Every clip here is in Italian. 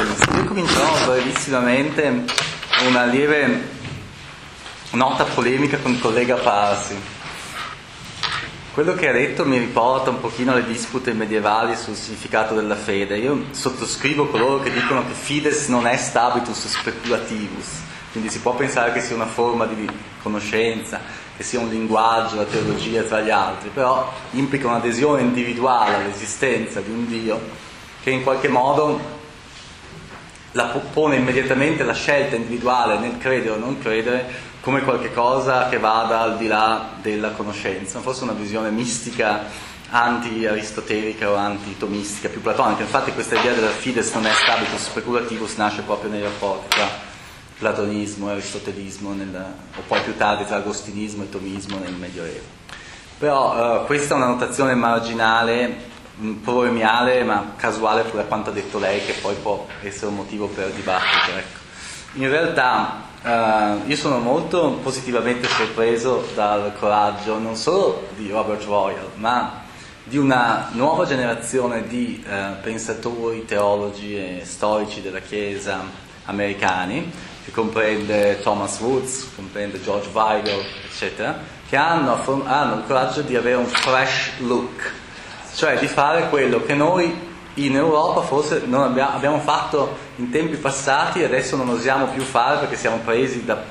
Io comincerò brevissimamente una lieve nota polemica con il collega Parsi. Quello che ha detto mi riporta un pochino alle dispute medievali sul significato della fede. Io sottoscrivo coloro che dicono che fides non è stabitus speculativus, quindi si può pensare che sia una forma di conoscenza, che sia un linguaggio, la teologia tra gli altri, però implica un'adesione individuale all'esistenza di un Dio che in qualche modo la pone immediatamente la scelta individuale nel credere o non credere come qualcosa che vada al di là della conoscenza, forse una visione mistica anti-aristotelica o anti-tomistica, più platonica. Infatti questa idea della fides non è stabitus speculativus nasce proprio nei rapporti tra platonismo e aristotelismo, nel, o poi più tardi tra agostinismo e tomismo nel Medioevo. Però eh, questa è una notazione marginale problemiale ma casuale pure a quanto ha detto lei che poi può essere un motivo per dibattito. Ecco. In realtà eh, io sono molto positivamente sorpreso dal coraggio non solo di Robert Royal ma di una nuova generazione di eh, pensatori, teologi e storici della Chiesa americani che comprende Thomas Woods, comprende George Weigel, eccetera, che hanno, hanno il coraggio di avere un fresh look cioè di fare quello che noi in Europa forse non abbiamo, abbiamo fatto in tempi passati e adesso non osiamo più fare perché siamo presi da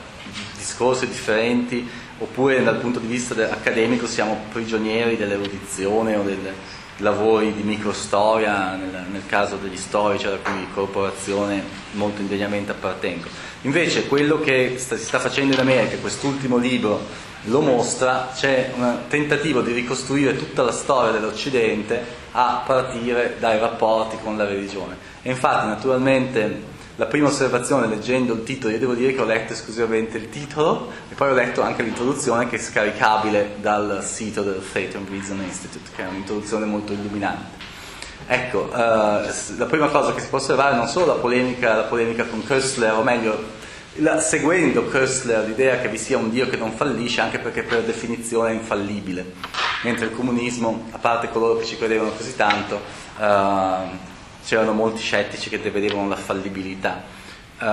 discorsi differenti oppure dal punto di vista accademico siamo prigionieri dell'erudizione o dei lavori di microstoria nel, nel caso degli storici alla cui corporazione molto indegnamente appartengo. Invece quello che sta, si sta facendo in America, quest'ultimo libro lo mostra, c'è un tentativo di ricostruire tutta la storia dell'Occidente a partire dai rapporti con la religione. E infatti, naturalmente, la prima osservazione leggendo il titolo, io devo dire che ho letto esclusivamente il titolo e poi ho letto anche l'introduzione che è scaricabile dal sito del and Reason Institute, che è un'introduzione molto illuminante. Ecco, eh, la prima cosa che si può osservare è non solo la polemica, la polemica con Köstler, o meglio, la, seguendo Köstler l'idea che vi sia un Dio che non fallisce, anche perché per definizione è infallibile, mentre il comunismo, a parte coloro che ci credevano così tanto, eh, c'erano molti scettici che vedevano la fallibilità, eh,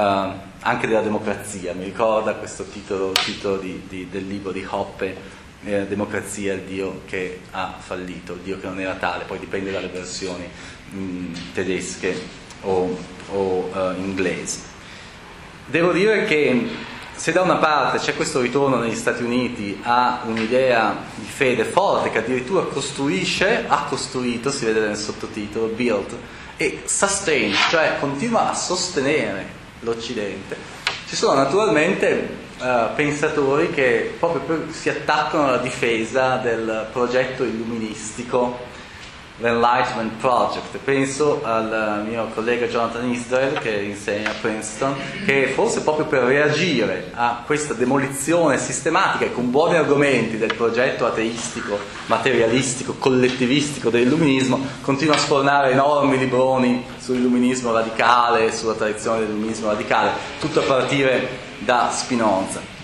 anche della democrazia. Mi ricorda questo titolo, titolo di, di, del libro di Hoppe, eh, Democrazia, il Dio che ha fallito, il Dio che non era tale, poi dipende dalle versioni mh, tedesche o, o uh, inglesi. Devo dire che se da una parte c'è questo ritorno negli Stati Uniti a un'idea di fede forte che addirittura costruisce, ha costruito, si vede nel sottotitolo, build, e sustain, cioè continua a sostenere l'Occidente, ci sono naturalmente uh, pensatori che proprio si attaccano alla difesa del progetto illuministico l'Enlightenment Project. Penso al mio collega Jonathan Israel che insegna a Princeton, che forse proprio per reagire a questa demolizione sistematica e con buoni argomenti del progetto ateistico, materialistico, collettivistico dell'illuminismo, continua a sfornare enormi libroni sull'illuminismo radicale, sulla tradizione dell'illuminismo radicale, tutto a partire da Spinoza.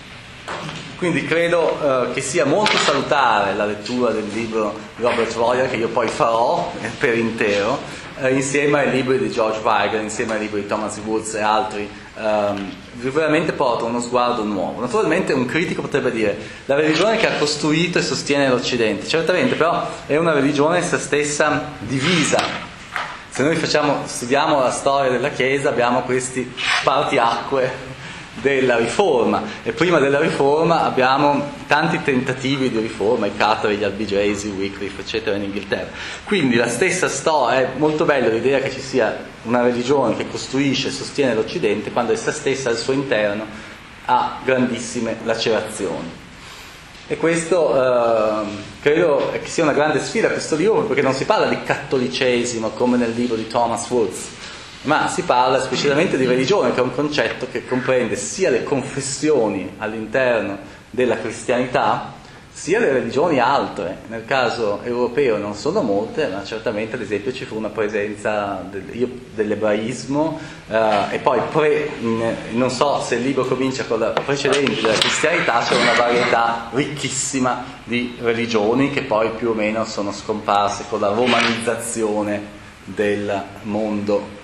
Quindi credo eh, che sia molto salutare la lettura del libro di Robert Royer, che io poi farò per intero, eh, insieme ai libri di George Weigel, insieme ai libri di Thomas Woods e altri, ehm, veramente porta uno sguardo nuovo. Naturalmente un critico potrebbe dire la religione che ha costruito e sostiene l'Occidente, certamente però è una religione essa stessa divisa. Se noi facciamo, studiamo la storia della Chiesa abbiamo questi spartiacque della riforma e prima della riforma abbiamo tanti tentativi di riforma, i Carter, gli Albigesi, Wycliffe, eccetera in Inghilterra. Quindi la stessa storia, è molto bella l'idea che ci sia una religione che costruisce e sostiene l'Occidente quando essa stessa al suo interno ha grandissime lacerazioni. E questo eh, credo che sia una grande sfida questo libro perché non si parla di cattolicesimo come nel libro di Thomas Woods, ma si parla esplicitamente di religione, che è un concetto che comprende sia le confessioni all'interno della cristianità, sia le religioni altre. Nel caso europeo non sono molte, ma certamente ad esempio ci fu una presenza del, dell'ebraismo eh, e poi pre, non so se il libro comincia con la precedente della cristianità, c'è una varietà ricchissima di religioni che poi più o meno sono scomparse con la romanizzazione del mondo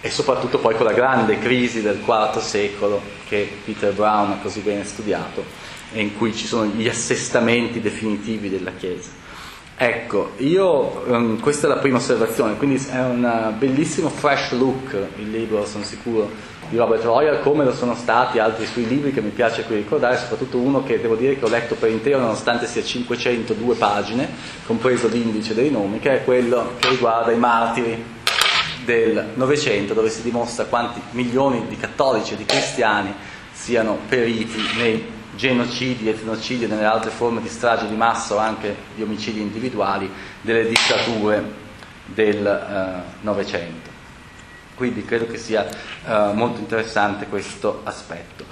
e soprattutto poi con la grande crisi del IV secolo che Peter Brown ha così bene studiato e in cui ci sono gli assestamenti definitivi della Chiesa. Ecco, io, um, questa è la prima osservazione, quindi è un bellissimo fresh look il libro, sono sicuro, di Robert Royal, come lo sono stati altri suoi libri che mi piace qui ricordare, soprattutto uno che devo dire che ho letto per intero nonostante sia 502 pagine, compreso l'indice dei nomi, che è quello che riguarda i martiri del Novecento, dove si dimostra quanti milioni di cattolici e di cristiani siano periti nei genocidi, etnocidi e nelle altre forme di strage di massa o anche di omicidi individuali delle dittature del eh, Novecento. Quindi credo che sia eh, molto interessante questo aspetto.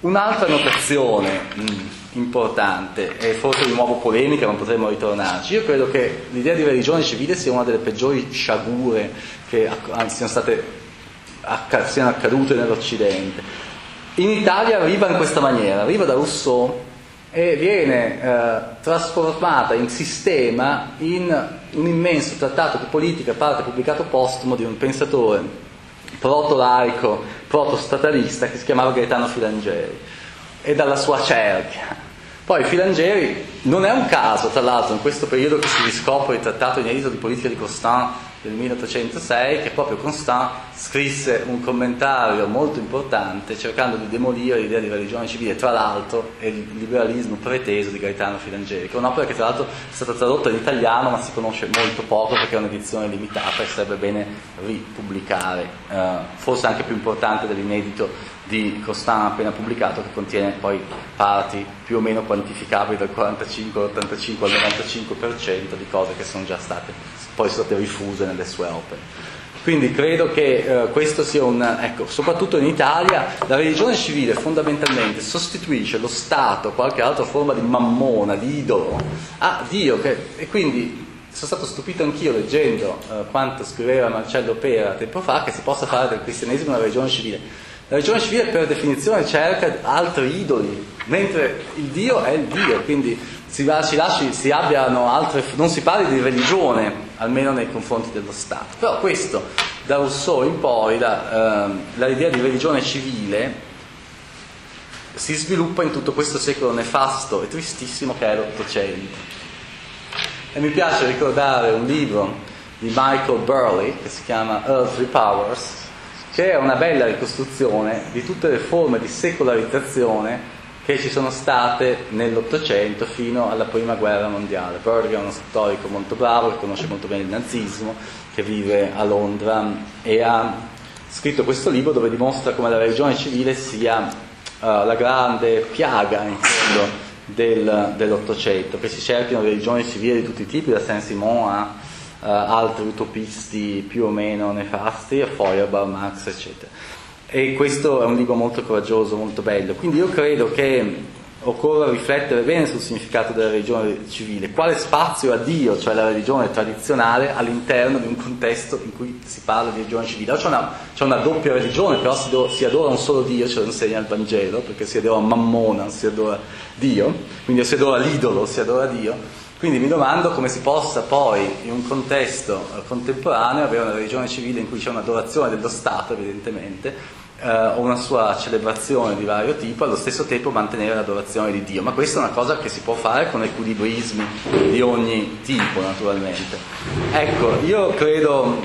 Un'altra notazione mh, importante, e forse di nuovo polemica, non potremmo ritornarci, io credo che l'idea di religione civile sia una delle peggiori sciagure che siano, state, siano accadute nell'Occidente. In Italia arriva in questa maniera, arriva da Rousseau e viene eh, trasformata in sistema in un immenso trattato di politica, parte pubblicato postumo di un pensatore proto-laico, proto-statalista che si chiamava Gaetano Filangeri e dalla sua cerchia. Poi Filangeri non è un caso, tra l'altro, in questo periodo che si riscopre il trattato inedito di politica di Constant del 1806 che proprio Constant scrisse un commentario molto importante cercando di demolire l'idea di religione civile, tra l'altro è il liberalismo preteso di Gaetano Filangeri, che è un'opera che tra l'altro è stata tradotta in italiano ma si conosce molto poco perché è un'edizione limitata e sarebbe bene ripubblicare, eh, forse anche più importante dell'inedito di Costana appena pubblicato che contiene poi parti più o meno quantificabili dal 45 all'85 al 95% di cose che sono già state poi state rifuse nelle sue opere. Quindi credo che eh, questo sia un, ecco, soprattutto in Italia, la religione civile fondamentalmente sostituisce lo Stato, qualche altra forma di mammona, di idolo, a Dio, che, e quindi sono stato stupito anch'io leggendo eh, quanto scriveva Marcello Pera tempo fa, che si possa fare del cristianesimo una religione civile. La religione civile per definizione cerca altri idoli, mentre il Dio è il Dio, quindi si, si lasci, si altre, non si parli di religione, almeno nei confronti dello Stato. Però questo, da Rousseau in poi, la, eh, l'idea di religione civile si sviluppa in tutto questo secolo nefasto e tristissimo che è l'Ottocento. E mi piace ricordare un libro di Michael Burley che si chiama Earthly Powers, che è una bella ricostruzione di tutte le forme di secolarizzazione che ci sono state nell'Ottocento fino alla Prima Guerra Mondiale. Burger è uno storico molto bravo che conosce molto bene il nazismo, che vive a Londra e ha scritto questo libro dove dimostra come la religione civile sia uh, la grande piaga in fondo del, dell'Ottocento, che si cerchino religioni civili di tutti i tipi, da Saint-Simon a uh, altri utopisti più o meno nefasti, Feuerbach, Marx, eccetera. E questo è un libro molto coraggioso, molto bello. Quindi io credo che occorra riflettere bene sul significato della religione civile, quale spazio ha Dio, cioè la religione tradizionale, all'interno di un contesto in cui si parla di religione civile. C'è una, c'è una doppia religione, però si, do, si, adora un solo Dio, ce lo insegna il Vangelo, perché si adora Mammona, si adora Dio, quindi si adora l'idolo, si adora Dio. Quindi mi domando come si possa poi, in un contesto eh, contemporaneo, avere una religione civile in cui c'è un'adorazione dello Stato, evidentemente, eh, o una sua celebrazione di vario tipo, allo stesso tempo mantenere l'adorazione di Dio. Ma questa è una cosa che si può fare con equilibrismi di ogni tipo, naturalmente. Ecco, io credo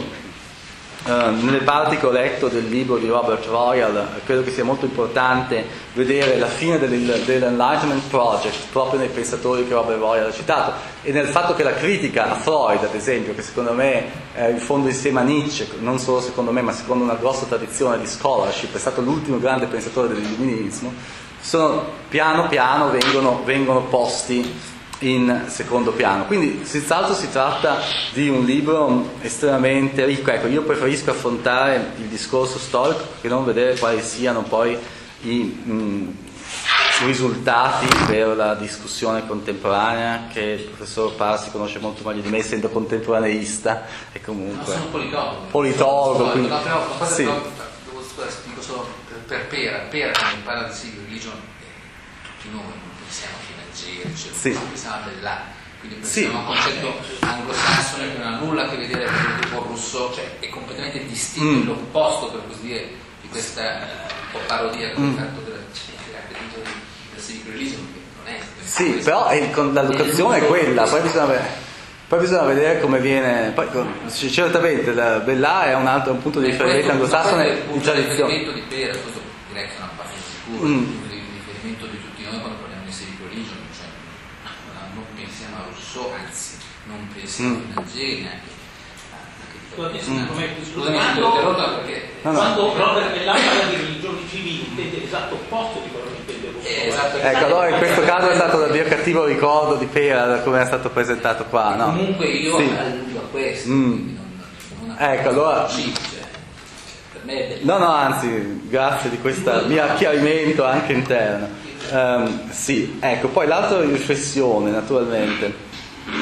Uh, nelle parti che ho letto del libro di Robert Royal credo che sia molto importante vedere la fine del, dell'Enlightenment Project proprio nei pensatori che Robert Royal ha citato e nel fatto che la critica a Freud ad esempio che secondo me è in fondo insieme a Nietzsche non solo secondo me ma secondo una grossa tradizione di scholarship è stato l'ultimo grande pensatore dell'illuminismo sono, piano piano vengono, vengono posti in secondo piano. Quindi senz'altro si tratta di un libro estremamente ricco. Ecco, io preferisco affrontare il discorso storico che non vedere quali siano poi i mh, risultati per la discussione contemporanea che il professor Parsi conosce molto meglio di me essendo contemporaneista e comunque... No, sono politologo. Politologo, quindi... No, però, sì. devo, dico solo per, per Pera, Pera quando parla di religion, eh, tutti noi che Algeri, cioè, sì. là. quindi Sì. è un concetto anglosassone che non ha nulla a che vedere con Rousseau, cioè è completamente distinto, Mm. l'opposto per così dire di questa po' parodia che Mm. ho fatto della della- del civic religion, che non è Sì, però è- con la locazione è quella, poi bisogna, poi bisogna vedere come viene. Poi, certamente la Bella è un altro un punto di riferimento anglosassone il di tradizione. riferimento di Pera, questo direi che è una parte sicura, Mm. il punto di riferimento di tutti noi quando parliamo di religion, cioè non pensiamo a Rousseau, anzi non pensiamo Mm. a Angeli neanche. Scusate, Mm. quando-. Quando Robert Bellamy parla di religioni civili intende l'esatto opposto di quello che intende Rousseau. Eh, esatto. Ecco, allora in questo caso è stato dal mio cattivo ricordo di Pera, da come è stato presentato qua, no? Comunque io Sì. alludo a questo, Mm. quindi non, non Ecco, allora- sì, cioè, per No, no, anzi, grazie di questo mio chiarimento anche interno. Ehm, sì, ecco, poi l'altra riflessione, naturalmente,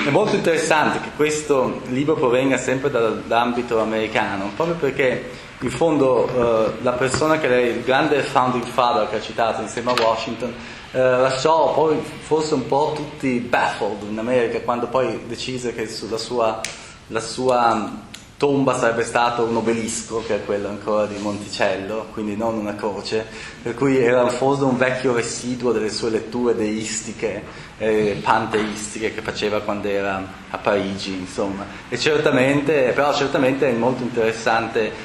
è molto interessante che questo libro provenga sempre dall'ambito americano, proprio perché in fondo eh, la persona che lei, il grande founding father che ha citato insieme a Washington, eh, lasciò poi forse un po' tutti baffled in America quando poi decise che sulla sua, la sua tomba sarebbe stato un obelisco, che è quello ancora di Monticello, quindi non una croce, per cui era forse un vecchio residuo delle sue letture deistiche e panteistiche che faceva quando era a Parigi, insomma. E certamente, però certamente molto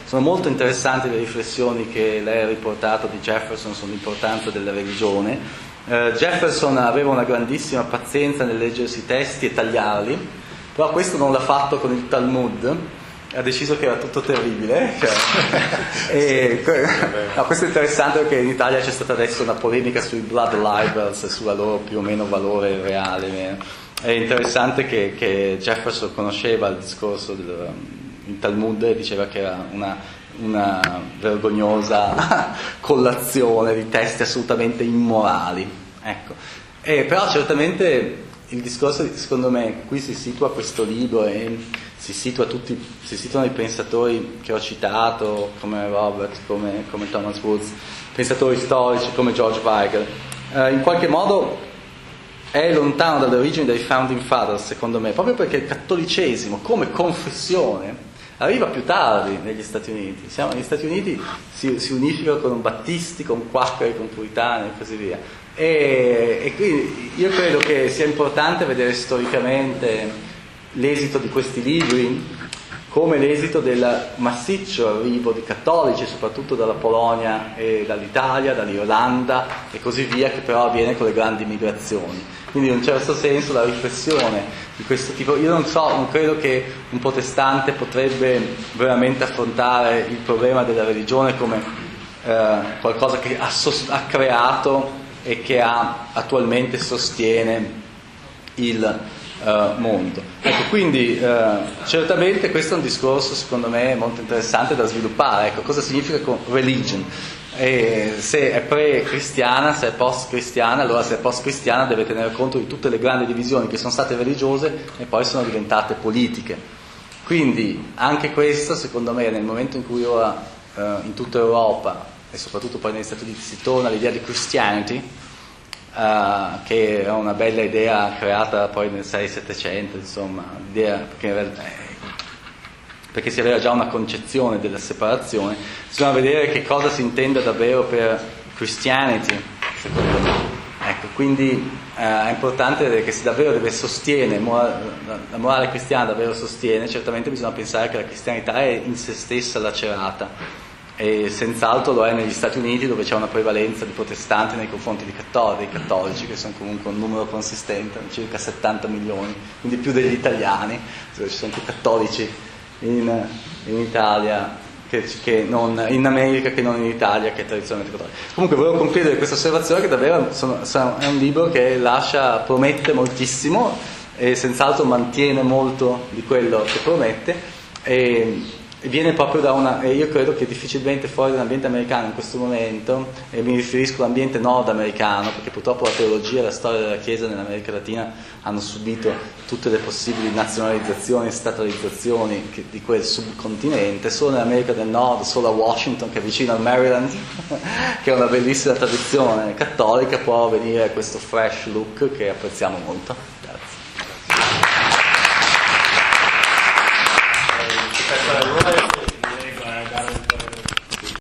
sono molto interessanti le riflessioni che lei ha riportato di Jefferson sull'importanza della religione. Eh, Jefferson aveva una grandissima pazienza nel leggersi i testi e tagliarli, però questo non l'ha fatto con il Talmud, ha deciso che era tutto terribile. cioè, e, no, questo è interessante perché in Italia c'è stata adesso una polemica sui blood libels sulla loro più o meno valore reale. meno. È interessante che, che Jefferson conosceva il discorso del il Talmud e diceva che era una, una vergognosa collazione di testi assolutamente immorali. Ecco. E però certamente il discorso, secondo me, qui si situa questo libro e si, situa tutti, si situano i pensatori che ho citato, come Robert, come, come Thomas Woods, pensatori storici come George Weigel. Eh, in qualche modo è lontano dalle origini dei founding fathers, secondo me, proprio perché il cattolicesimo come confessione arriva più tardi negli Stati Uniti. Siamo, negli Stati Uniti si, si unifica con battisti, con quacqueri, con puritani e così via. E, e quindi io credo che sia importante vedere storicamente l'esito di questi libri come l'esito del massiccio arrivo di cattolici, soprattutto dalla Polonia e dall'Italia, dall'Irlanda e così via, che però avviene con le grandi migrazioni. Quindi in un certo senso la riflessione di questo tipo, io non so, non credo che un protestante potrebbe veramente affrontare il problema della religione come eh, qualcosa che ha, sos- ha creato e che ha, attualmente sostiene il eh, mondo. Ecco, quindi eh, certamente questo è un discorso secondo me molto interessante da sviluppare. Ecco, cosa significa religion? E se è pre-cristiana, se è post-cristiana, allora se è post-cristiana deve tenere conto di tutte le grandi divisioni che sono state religiose e poi sono diventate politiche. Quindi anche questo, secondo me, nel momento in cui ora eh, in tutta Europa e soprattutto poi negli Stati Uniti si torna all'idea di Christianity, Uh, che è una bella idea creata poi nel 6-700, insomma, perché, in realtà, perché, si aveva già una concezione della separazione, bisogna vedere che cosa si intende davvero per Christianity, secondo me. Ecco, quindi uh, è importante che se davvero deve sostiene, la morale cristiana davvero sostiene, certamente bisogna pensare che la cristianità è in se stessa lacerata e senz'altro lo è negli Stati Uniti dove c'è una prevalenza di protestanti nei confronti dei cattolici, cattolici che sono comunque un numero consistente, circa 70 milioni, quindi più degli italiani, dove ci sono più cattolici in, in Italia che, che non, in America che non in Italia che è tradizionalmente cattolica. Comunque volevo concludere questa osservazione che davvero sono, sono, è un libro che lascia, promette moltissimo e senz'altro mantiene molto di quello che promette. E, viene proprio da una, e io credo che difficilmente fuori dall'ambiente americano in questo momento, e mi riferisco all'ambiente nordamericano, perché purtroppo la teologia e la storia della Chiesa nell'America Latina hanno subito tutte le possibili nazionalizzazioni e statalizzazioni di quel subcontinente, solo nell'America del Nord, solo a Washington, che è vicino al Maryland, che è una bellissima tradizione cattolica, può venire questo fresh look che apprezziamo molto.